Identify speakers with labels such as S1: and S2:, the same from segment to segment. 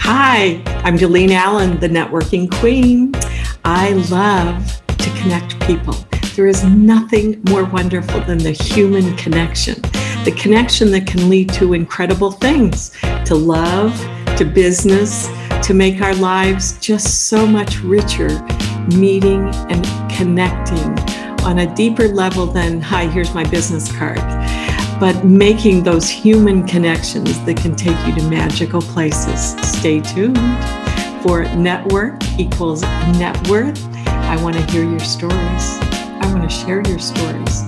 S1: Hi, I'm Dalene Allen, the networking queen. I love to connect people. There is nothing more wonderful than the human connection, the connection that can lead to incredible things, to love, to business, to make our lives just so much richer, meeting and connecting on a deeper level than, hi, here's my business card but making those human connections that can take you to magical places. Stay tuned for Network equals Net Worth. I want to hear your stories. I want to share your stories.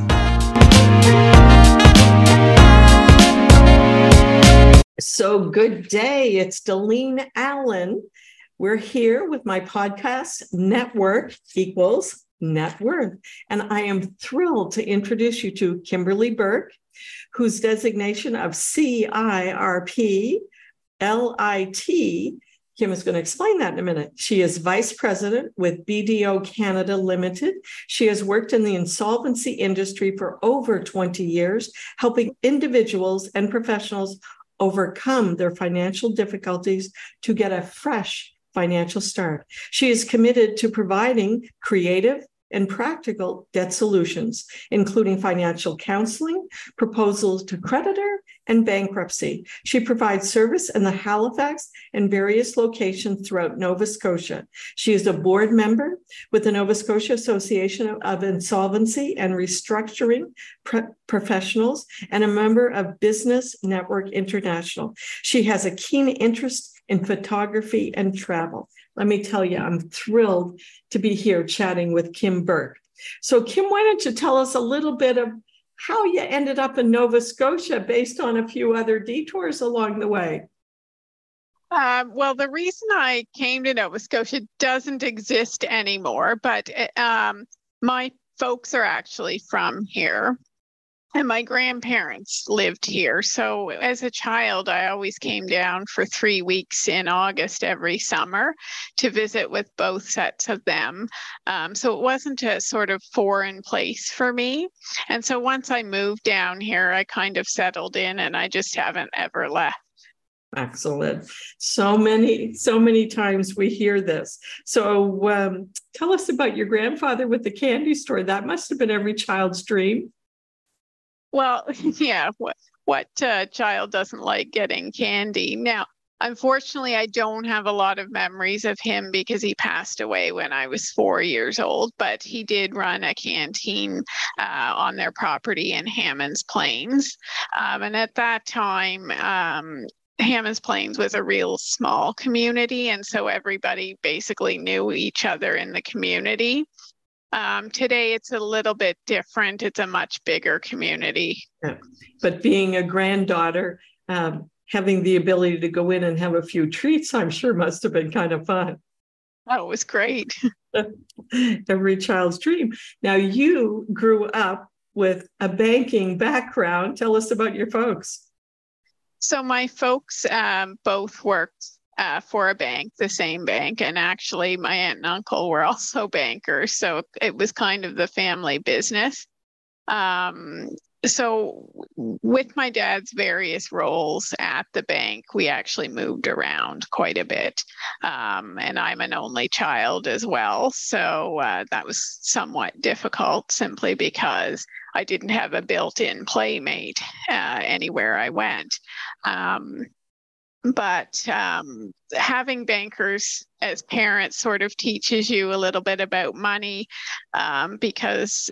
S1: So, good day. It's Dalene Allen. We're here with my podcast, Network equals Net Worth. And I am thrilled to introduce you to Kimberly Burke whose designation of CIRP LIT, Kim is going to explain that in a minute. She is vice president with BDO Canada Limited. She has worked in the insolvency industry for over 20 years, helping individuals and professionals overcome their financial difficulties to get a fresh financial start. She is committed to providing creative, and practical debt solutions, including financial counseling, proposals to creditor, and bankruptcy. She provides service in the Halifax and various locations throughout Nova Scotia. She is a board member with the Nova Scotia Association of Insolvency and Restructuring Professionals and a member of Business Network International. She has a keen interest in photography and travel. Let me tell you, I'm thrilled to be here chatting with Kim Burke. So, Kim, why don't you tell us a little bit of how you ended up in Nova Scotia based on a few other detours along the way?
S2: Uh, well, the reason I came to Nova Scotia doesn't exist anymore, but um, my folks are actually from here and my grandparents lived here. So as a child, I always came down for three weeks in August every summer to visit with both sets of them. Um, so it wasn't a sort of foreign place for me. And so once I moved down here, I kind of settled in and I just haven't ever left.
S1: Excellent. So many, so many times we hear this. So um, tell us about your grandfather with the candy store. That must have been every child's dream.
S2: Well, yeah. What what uh, child doesn't like getting candy? Now, unfortunately, I don't have a lot of memories of him because he passed away when I was four years old. But he did run a canteen uh, on their property in Hammonds Plains, um, and at that time. Um, Hammonds Plains was a real small community, and so everybody basically knew each other in the community. Um, today, it's a little bit different. It's a much bigger community.
S1: Yeah. But being a granddaughter, um, having the ability to go in and have a few treats, I'm sure must have been kind of fun.
S2: Oh, it was great.
S1: Every child's dream. Now, you grew up with a banking background. Tell us about your folks.
S2: So, my folks um, both worked uh, for a bank, the same bank. And actually, my aunt and uncle were also bankers. So it was kind of the family business. Um, so, with my dad's various roles at the bank, we actually moved around quite a bit. Um, and I'm an only child as well. So, uh, that was somewhat difficult simply because I didn't have a built in playmate uh, anywhere I went. Um, but um, having bankers as parents sort of teaches you a little bit about money um, because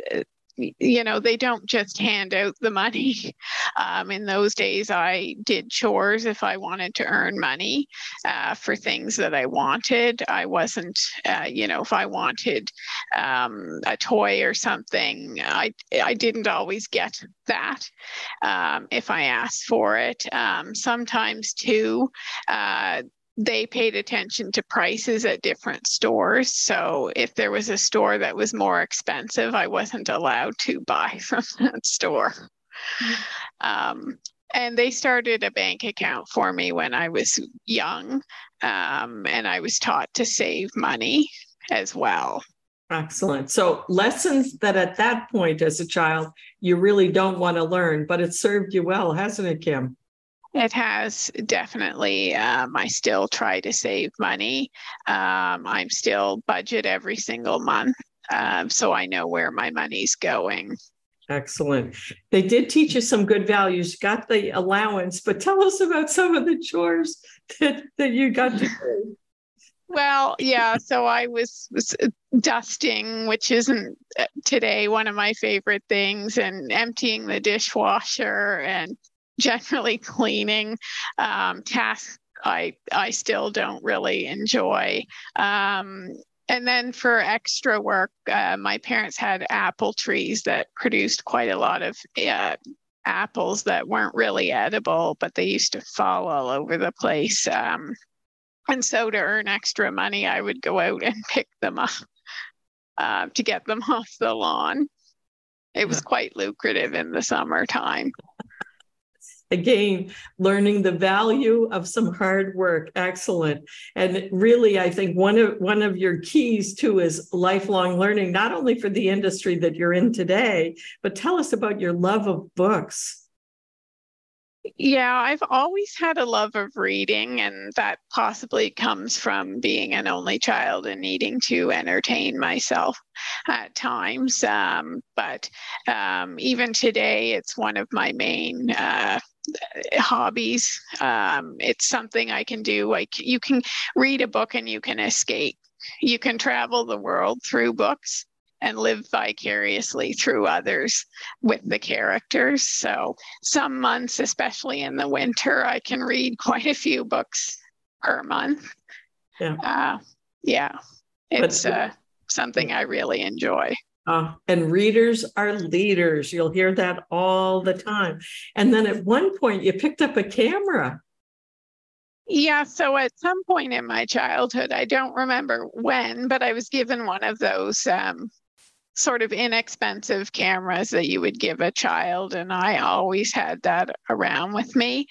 S2: you know they don't just hand out the money. Um, in those days i did chores if i wanted to earn money uh, for things that i wanted. I wasn't uh, you know if i wanted um, a toy or something i i didn't always get that um, if i asked for it. Um, sometimes too uh, they paid attention to prices at different stores. So if there was a store that was more expensive, I wasn't allowed to buy from that store. Um, and they started a bank account for me when I was young, um, and I was taught to save money as well.
S1: Excellent. So, lessons that at that point as a child you really don't want to learn, but it served you well, hasn't it, Kim?
S2: It has definitely. Um, I still try to save money. Um, I'm still budget every single month. Um, so I know where my money's going.
S1: Excellent. They did teach you some good values, got the allowance, but tell us about some of the chores that, that you got to do.
S2: Well, yeah. So I was, was dusting, which isn't uh, today one of my favorite things, and emptying the dishwasher and generally cleaning um, tasks I I still don't really enjoy. Um, and then for extra work, uh, my parents had apple trees that produced quite a lot of uh, apples that weren't really edible, but they used to fall all over the place. Um, and so to earn extra money, I would go out and pick them up uh, to get them off the lawn. It was quite lucrative in the summertime.
S1: Again, learning the value of some hard work. Excellent. And really, I think one of one of your keys too is lifelong learning, not only for the industry that you're in today, but tell us about your love of books.
S2: Yeah, I've always had a love of reading, and that possibly comes from being an only child and needing to entertain myself at times. Um, but um, even today, it's one of my main uh, hobbies. Um, it's something I can do. Like you can read a book and you can escape. You can travel the world through books and live vicariously through others with the characters. So, some months, especially in the winter, I can read quite a few books per month. Yeah. Uh, yeah. It's uh, something I really enjoy.
S1: Uh, and readers are leaders. You'll hear that all the time. And then at one point, you picked up a camera.
S2: Yeah, so at some point in my childhood, I don't remember when, but I was given one of those um, sort of inexpensive cameras that you would give a child and I always had that around with me.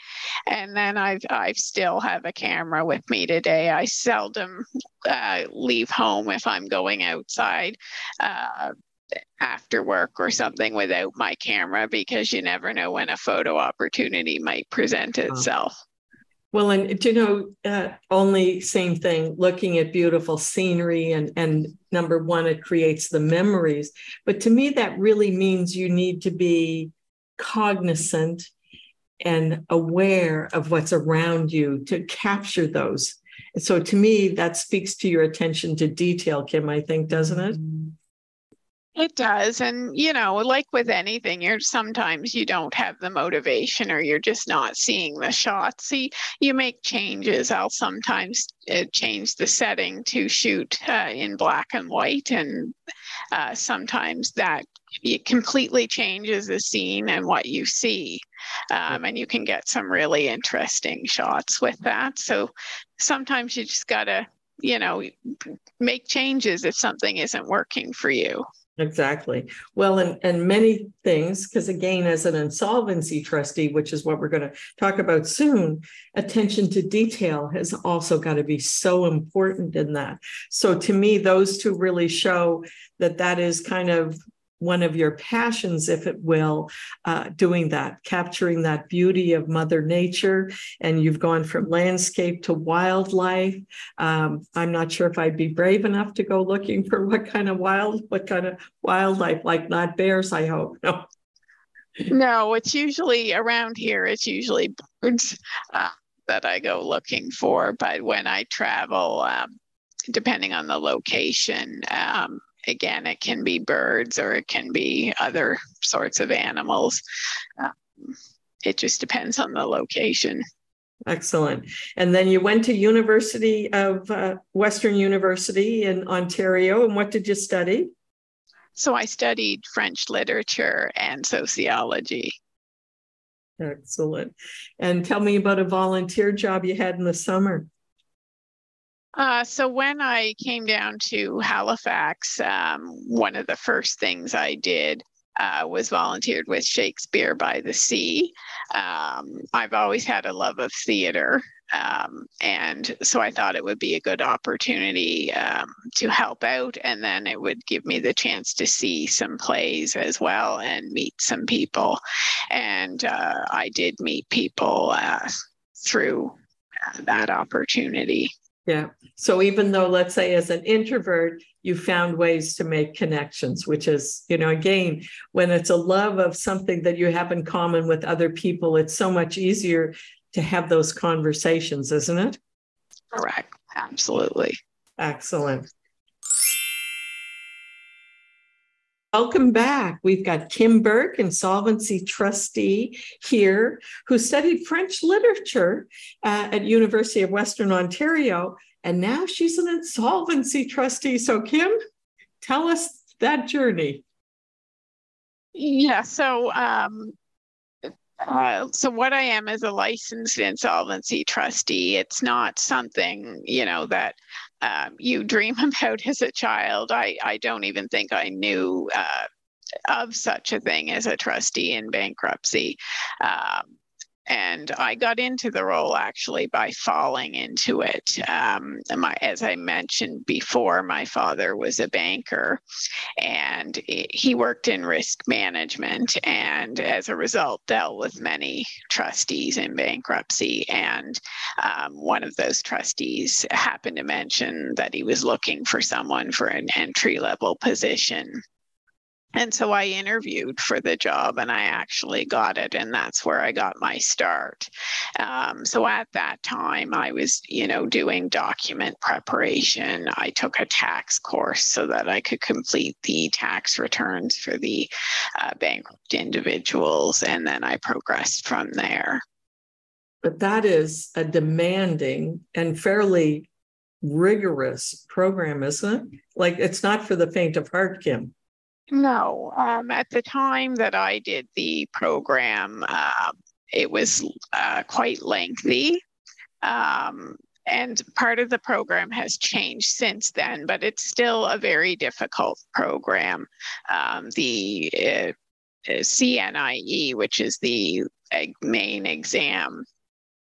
S2: And then I've I still have a camera with me today. I seldom uh, leave home if I'm going outside uh, after work or something without my camera because you never know when a photo opportunity might present itself
S1: well, and you know, uh, only same thing, looking at beautiful scenery and and number one, it creates the memories. But to me, that really means you need to be cognizant and aware of what's around you to capture those. So to me, that speaks to your attention to detail, Kim, I think, doesn't it? Mm-hmm.
S2: It does. And, you know, like with anything, you're sometimes you don't have the motivation or you're just not seeing the shots. See, you make changes. I'll sometimes uh, change the setting to shoot uh, in black and white. And uh, sometimes that it completely changes the scene and what you see. Um, and you can get some really interesting shots with that. So sometimes you just got to, you know, make changes if something isn't working for you.
S1: Exactly. Well, and, and many things, because again, as an insolvency trustee, which is what we're going to talk about soon, attention to detail has also got to be so important in that. So to me, those two really show that that is kind of one of your passions, if it will, uh, doing that, capturing that beauty of Mother Nature. And you've gone from landscape to wildlife. Um, I'm not sure if I'd be brave enough to go looking for what kind of wild, what kind of wildlife, like not bears, I hope. No.
S2: No, it's usually around here, it's usually birds uh, that I go looking for. But when I travel, um, depending on the location, um, again, it can be birds or it can be other sorts of animals. Um, it just depends on the location.
S1: Excellent. And then you went to University of uh, Western University in Ontario. And what did you study?
S2: So I studied French literature and sociology.
S1: Excellent. And tell me about a volunteer job you had in the summer.
S2: Uh, so when I came down to Halifax, um, one of the first things I did uh, was volunteered with Shakespeare by the Sea. Um, I've always had a love of theater. Um, and so I thought it would be a good opportunity um, to help out, and then it would give me the chance to see some plays as well and meet some people. And uh, I did meet people uh, through uh, that opportunity.
S1: Yeah. So even though, let's say, as an introvert, you found ways to make connections, which is, you know, again, when it's a love of something that you have in common with other people, it's so much easier to have those conversations, isn't it?
S2: Correct. Absolutely.
S1: Excellent. Welcome back. We've got Kim Burke, insolvency trustee here, who studied French literature uh, at University of Western Ontario, and now she's an insolvency trustee. So, Kim, tell us that journey.
S2: Yeah. So, um, uh, so what I am is a licensed insolvency trustee. It's not something you know that um, you dream about as a child. I I don't even think I knew uh, of such a thing as a trustee in bankruptcy. Um, and I got into the role actually by falling into it. Um, my, as I mentioned before, my father was a banker, and he worked in risk management, and as a result, dealt with many trustees in bankruptcy. And um, one of those trustees happened to mention that he was looking for someone for an entry level position and so I interviewed for the job and I actually got it. And that's where I got my start. Um, so at that time, I was, you know, doing document preparation. I took a tax course so that I could complete the tax returns for the uh, bankrupt individuals. And then I progressed from there.
S1: But that is a demanding and fairly rigorous program, isn't it? Like it's not for the faint of heart, Kim.
S2: No, um, at the time that I did the program, uh, it was uh, quite lengthy. Um, and part of the program has changed since then, but it's still a very difficult program. Um, the uh, CNIE, which is the main exam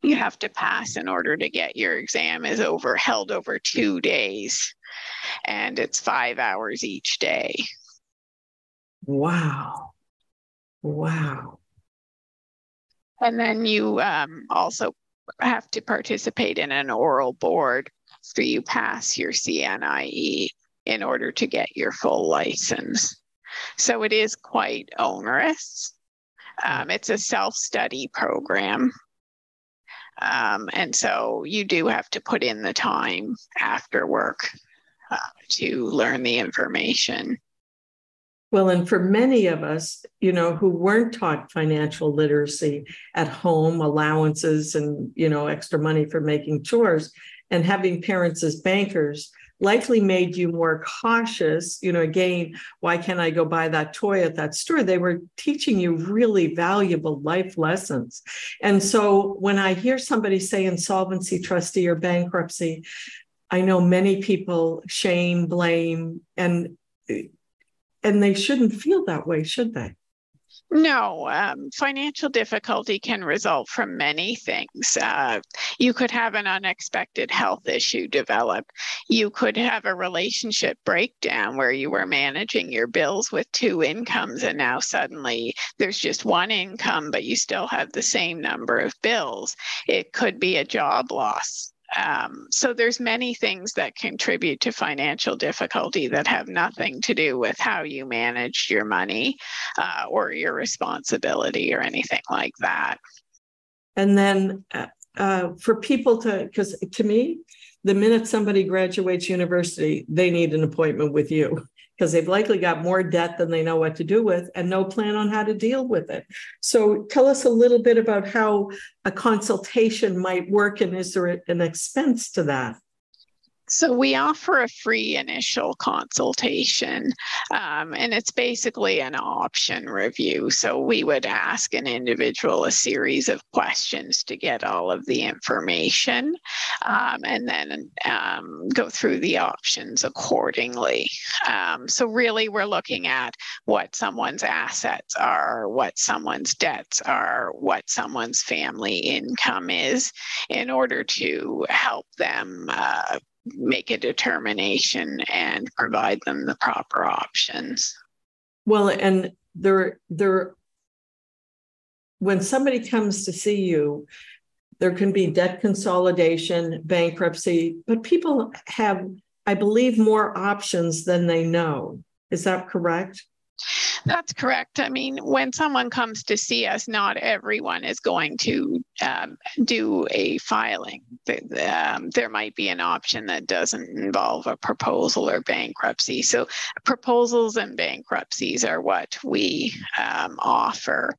S2: you have to pass in order to get your exam, is over held over two days, and it's five hours each day.
S1: Wow. Wow.
S2: And then you um, also have to participate in an oral board after you pass your CNIE in order to get your full license. So it is quite onerous. Um, it's a self study program. Um, and so you do have to put in the time after work uh, to learn the information.
S1: Well, and for many of us, you know, who weren't taught financial literacy at home, allowances and, you know, extra money for making chores, and having parents as bankers likely made you more cautious. You know, again, why can't I go buy that toy at that store? They were teaching you really valuable life lessons. And so when I hear somebody say insolvency trustee or bankruptcy, I know many people shame, blame, and and they shouldn't feel that way, should they?
S2: No, um, financial difficulty can result from many things. Uh, you could have an unexpected health issue develop. You could have a relationship breakdown where you were managing your bills with two incomes, and now suddenly there's just one income, but you still have the same number of bills. It could be a job loss. Um, so there's many things that contribute to financial difficulty that have nothing to do with how you manage your money uh, or your responsibility or anything like that.
S1: And then uh, uh for people to, because to me, the minute somebody graduates university, they need an appointment with you because they've likely got more debt than they know what to do with and no plan on how to deal with it. So tell us a little bit about how a consultation might work and is there an expense to that?
S2: So we offer a free initial consultation, um, and it's basically an option review. So we would ask an individual a series of questions to get all of the information, um, and then um, go through the options accordingly. Um, so really, we're looking at what someone's assets are, what someone's debts are, what someone's family income is, in order to help them. Uh, make a determination and provide them the proper options.
S1: Well, and there, there, when somebody comes to see you, there can be debt consolidation, bankruptcy, but people have, I believe, more options than they know. Is that correct?
S2: That's correct. I mean, when someone comes to see us, not everyone is going to um, do a filing. Um, there might be an option that doesn't involve a proposal or bankruptcy. So, proposals and bankruptcies are what we um, offer.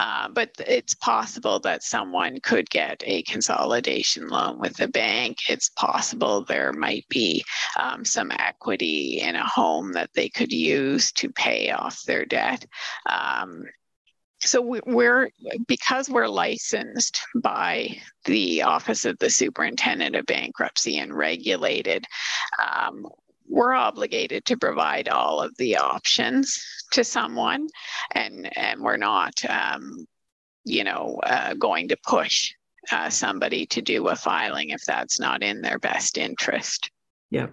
S2: Uh, but it's possible that someone could get a consolidation loan with a bank. It's possible there might be um, some equity in a home that they could use to pay off their debt. Um, so we're because we're licensed by the office of the superintendent of bankruptcy and regulated um, we're obligated to provide all of the options to someone and and we're not um, you know uh, going to push uh, somebody to do a filing if that's not in their best interest.
S1: Yeah.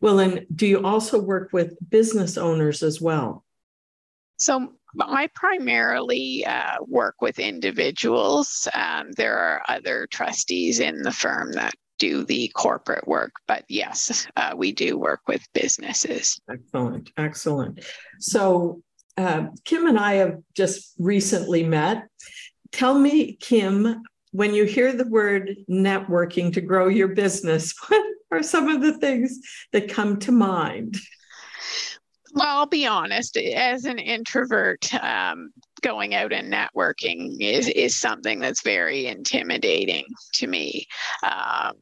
S1: Well and do you also work with business owners as well
S2: so I primarily uh, work with individuals. Um, there are other trustees in the firm that do the corporate work, but yes, uh, we do work with businesses.
S1: Excellent, excellent. So uh, Kim and I have just recently met. Tell me, Kim, when you hear the word networking to grow your business, what are some of the things that come to mind?
S2: Well, I'll be honest, as an introvert, um, going out and networking is, is something that's very intimidating to me. Um,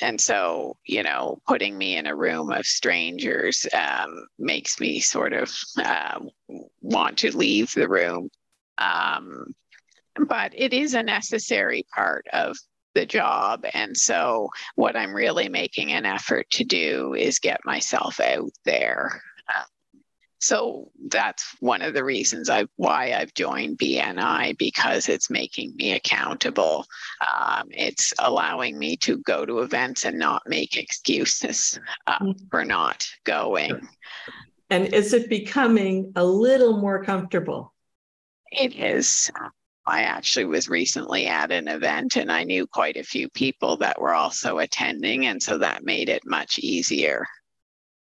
S2: and so, you know, putting me in a room of strangers um, makes me sort of uh, want to leave the room. Um, but it is a necessary part of the job. And so, what I'm really making an effort to do is get myself out there so that's one of the reasons I why I've joined BNI because it's making me accountable. Um, it's allowing me to go to events and not make excuses uh, mm-hmm. for not going.
S1: And is it becoming a little more comfortable?
S2: It is. I actually was recently at an event and I knew quite a few people that were also attending. And so that made it much easier.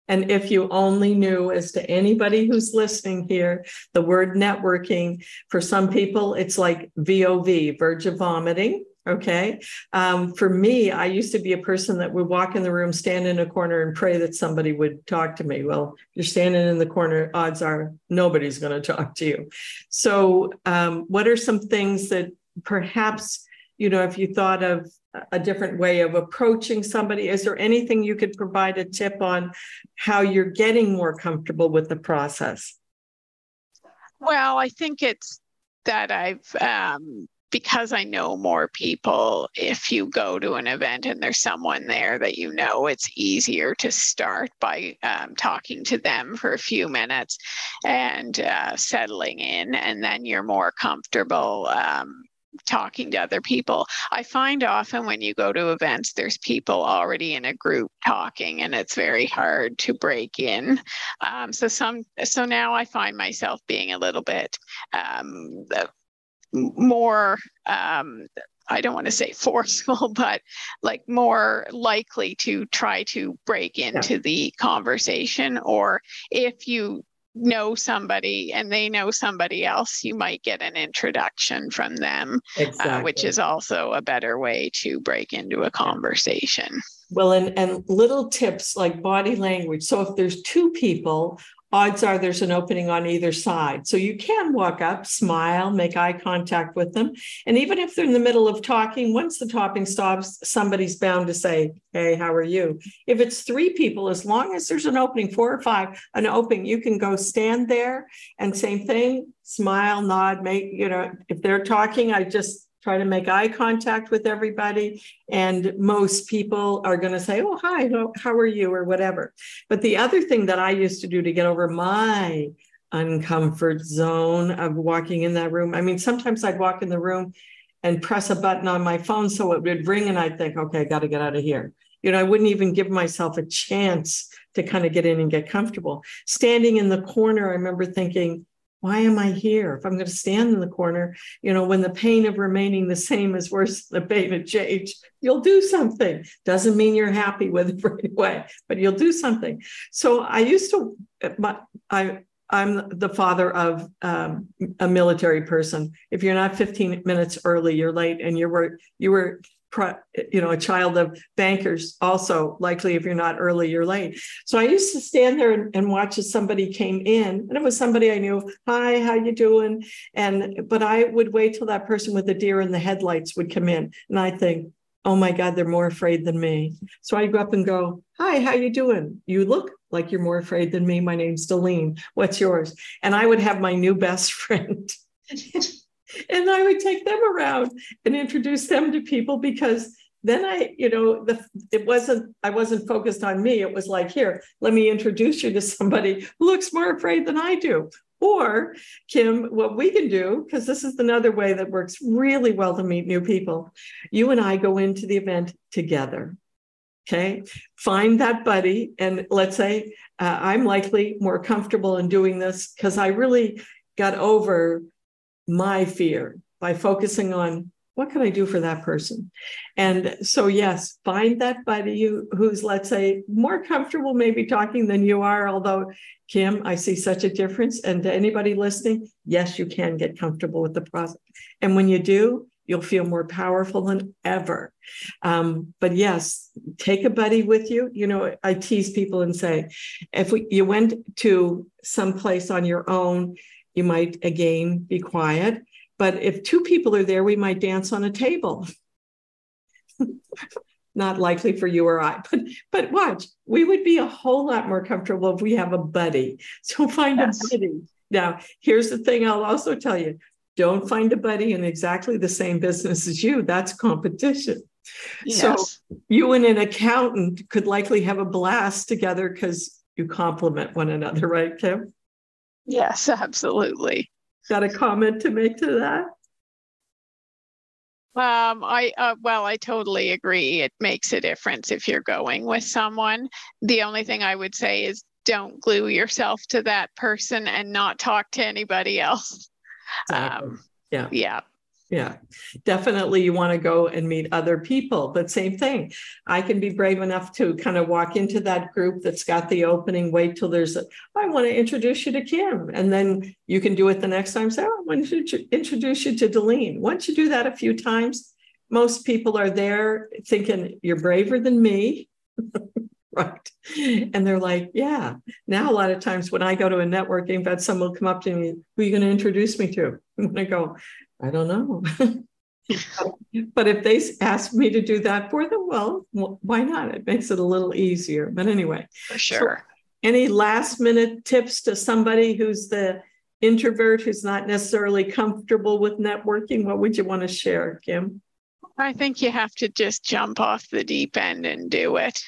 S1: And if you only knew, as to anybody who's listening here, the word networking, for some people, it's like VOV, verge of vomiting. Okay. Um, for me, I used to be a person that would walk in the room, stand in a corner, and pray that somebody would talk to me. Well, you're standing in the corner, odds are nobody's going to talk to you. So, um, what are some things that perhaps, you know, if you thought of a different way of approaching somebody? Is there anything you could provide a tip on how you're getting more comfortable with the process?
S2: Well, I think it's that I've, um, because I know more people, if you go to an event and there's someone there that you know, it's easier to start by um, talking to them for a few minutes and uh, settling in, and then you're more comfortable um, talking to other people. I find often when you go to events, there's people already in a group talking, and it's very hard to break in. Um, so some, so now I find myself being a little bit um, more. Um, I don't want to say forceful, but like more likely to try to break into yeah. the conversation. Or if you know somebody and they know somebody else, you might get an introduction from them, exactly. uh, which is also a better way to break into a conversation.
S1: Well, and, and little tips like body language. So if there's two people, odds are there's an opening on either side. So you can walk up, smile, make eye contact with them. And even if they're in the middle of talking, once the talking stops, somebody's bound to say, Hey, how are you? If it's three people, as long as there's an opening, four or five, an opening, you can go stand there and same thing, smile, nod, make, you know, if they're talking, I just try to make eye contact with everybody. And most people are going to say, Oh, hi, how are you? or whatever. But the other thing that I used to do to get over my uncomfort zone of walking in that room, I mean, sometimes I'd walk in the room and press a button on my phone so it would ring, and I'd think, Okay, I got to get out of here. You know, I wouldn't even give myself a chance to kind of get in and get comfortable. Standing in the corner, I remember thinking, why am I here? If I'm going to stand in the corner, you know, when the pain of remaining the same is worse than the pain of change, you'll do something. Doesn't mean you're happy with it right away, but you'll do something. So I used to, I, I'm the father of um, a military person. If you're not 15 minutes early, you're late, and you were you were you know, a child of bankers also likely if you're not early, you're late. So I used to stand there and, and, watch as somebody came in and it was somebody I knew, hi, how you doing? And, but I would wait till that person with the deer in the headlights would come in. And I think, oh my God, they're more afraid than me. So i'd go up and go, hi, how you doing? You look like you're more afraid than me. My name's Dalene. What's yours? And I would have my new best friend and I would take them around and introduce them to people because then I, you know, the it wasn't I wasn't focused on me. It was like, here, let me introduce you to somebody who looks more afraid than I do. Or Kim, what we can do, because this is another way that works really well to meet new people. You and I go into the event together. Okay, find that buddy, and let's say uh, I'm likely more comfortable in doing this because I really got over my fear by focusing on what can I do for that person? And so, yes, find that buddy who, who's, let's say, more comfortable maybe talking than you are. Although, Kim, I see such a difference. And to anybody listening, yes, you can get comfortable with the process. And when you do, you'll feel more powerful than ever. Um, but yes, take a buddy with you. You know, I tease people and say, if we, you went to some place on your own, you might again be quiet. But if two people are there, we might dance on a table. Not likely for you or I, but but watch, we would be a whole lot more comfortable if we have a buddy. So find yes. a buddy. Now, here's the thing I'll also tell you don't find a buddy in exactly the same business as you. That's competition. Yes. So you and an accountant could likely have a blast together because you complement one another, right, Kim?
S2: Yes, absolutely.
S1: Got a comment to make to that?
S2: Um, I uh, well, I totally agree. It makes a difference if you're going with someone. The only thing I would say is don't glue yourself to that person and not talk to anybody else.
S1: Exactly. Um, yeah.
S2: Yeah
S1: yeah definitely you want to go and meet other people but same thing. I can be brave enough to kind of walk into that group that's got the opening wait till there's a i want to introduce you to kim and then you can do it the next time say oh, i want to introduce you to dalene. Once you do that a few times most people are there thinking you're braver than me. Right. And they're like yeah. Now a lot of times when i go to a networking event someone will come up to me who are you going to introduce me to? I'm going to go I don't know. but if they ask me to do that for them, well, why not? It makes it a little easier. But anyway,
S2: for sure. So
S1: any last minute tips to somebody who's the introvert who's not necessarily comfortable with networking? What would you want to share, Kim?
S2: I think you have to just jump off the deep end and do it.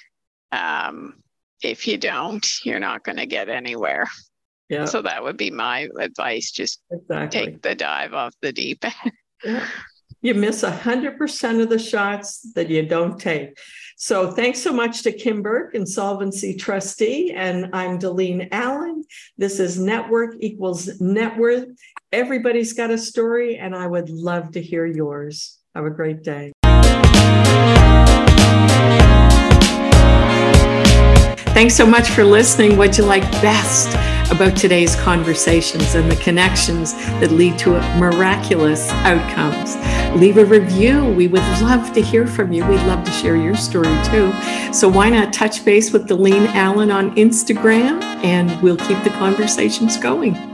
S2: Um, if you don't, you're not going to get anywhere. Yeah. So that would be my advice. Just exactly. take the dive off the deep end.
S1: yeah. You miss 100% of the shots that you don't take. So thanks so much to Kim Burke, Insolvency Trustee. And I'm Dalene Allen. This is Network Equals Net Worth. Everybody's got a story, and I would love to hear yours. Have a great day. Thanks so much for listening. What'd you like best? About today's conversations and the connections that lead to miraculous outcomes. Leave a review. We would love to hear from you. We'd love to share your story too. So why not touch base with Dalene Allen on Instagram and we'll keep the conversations going.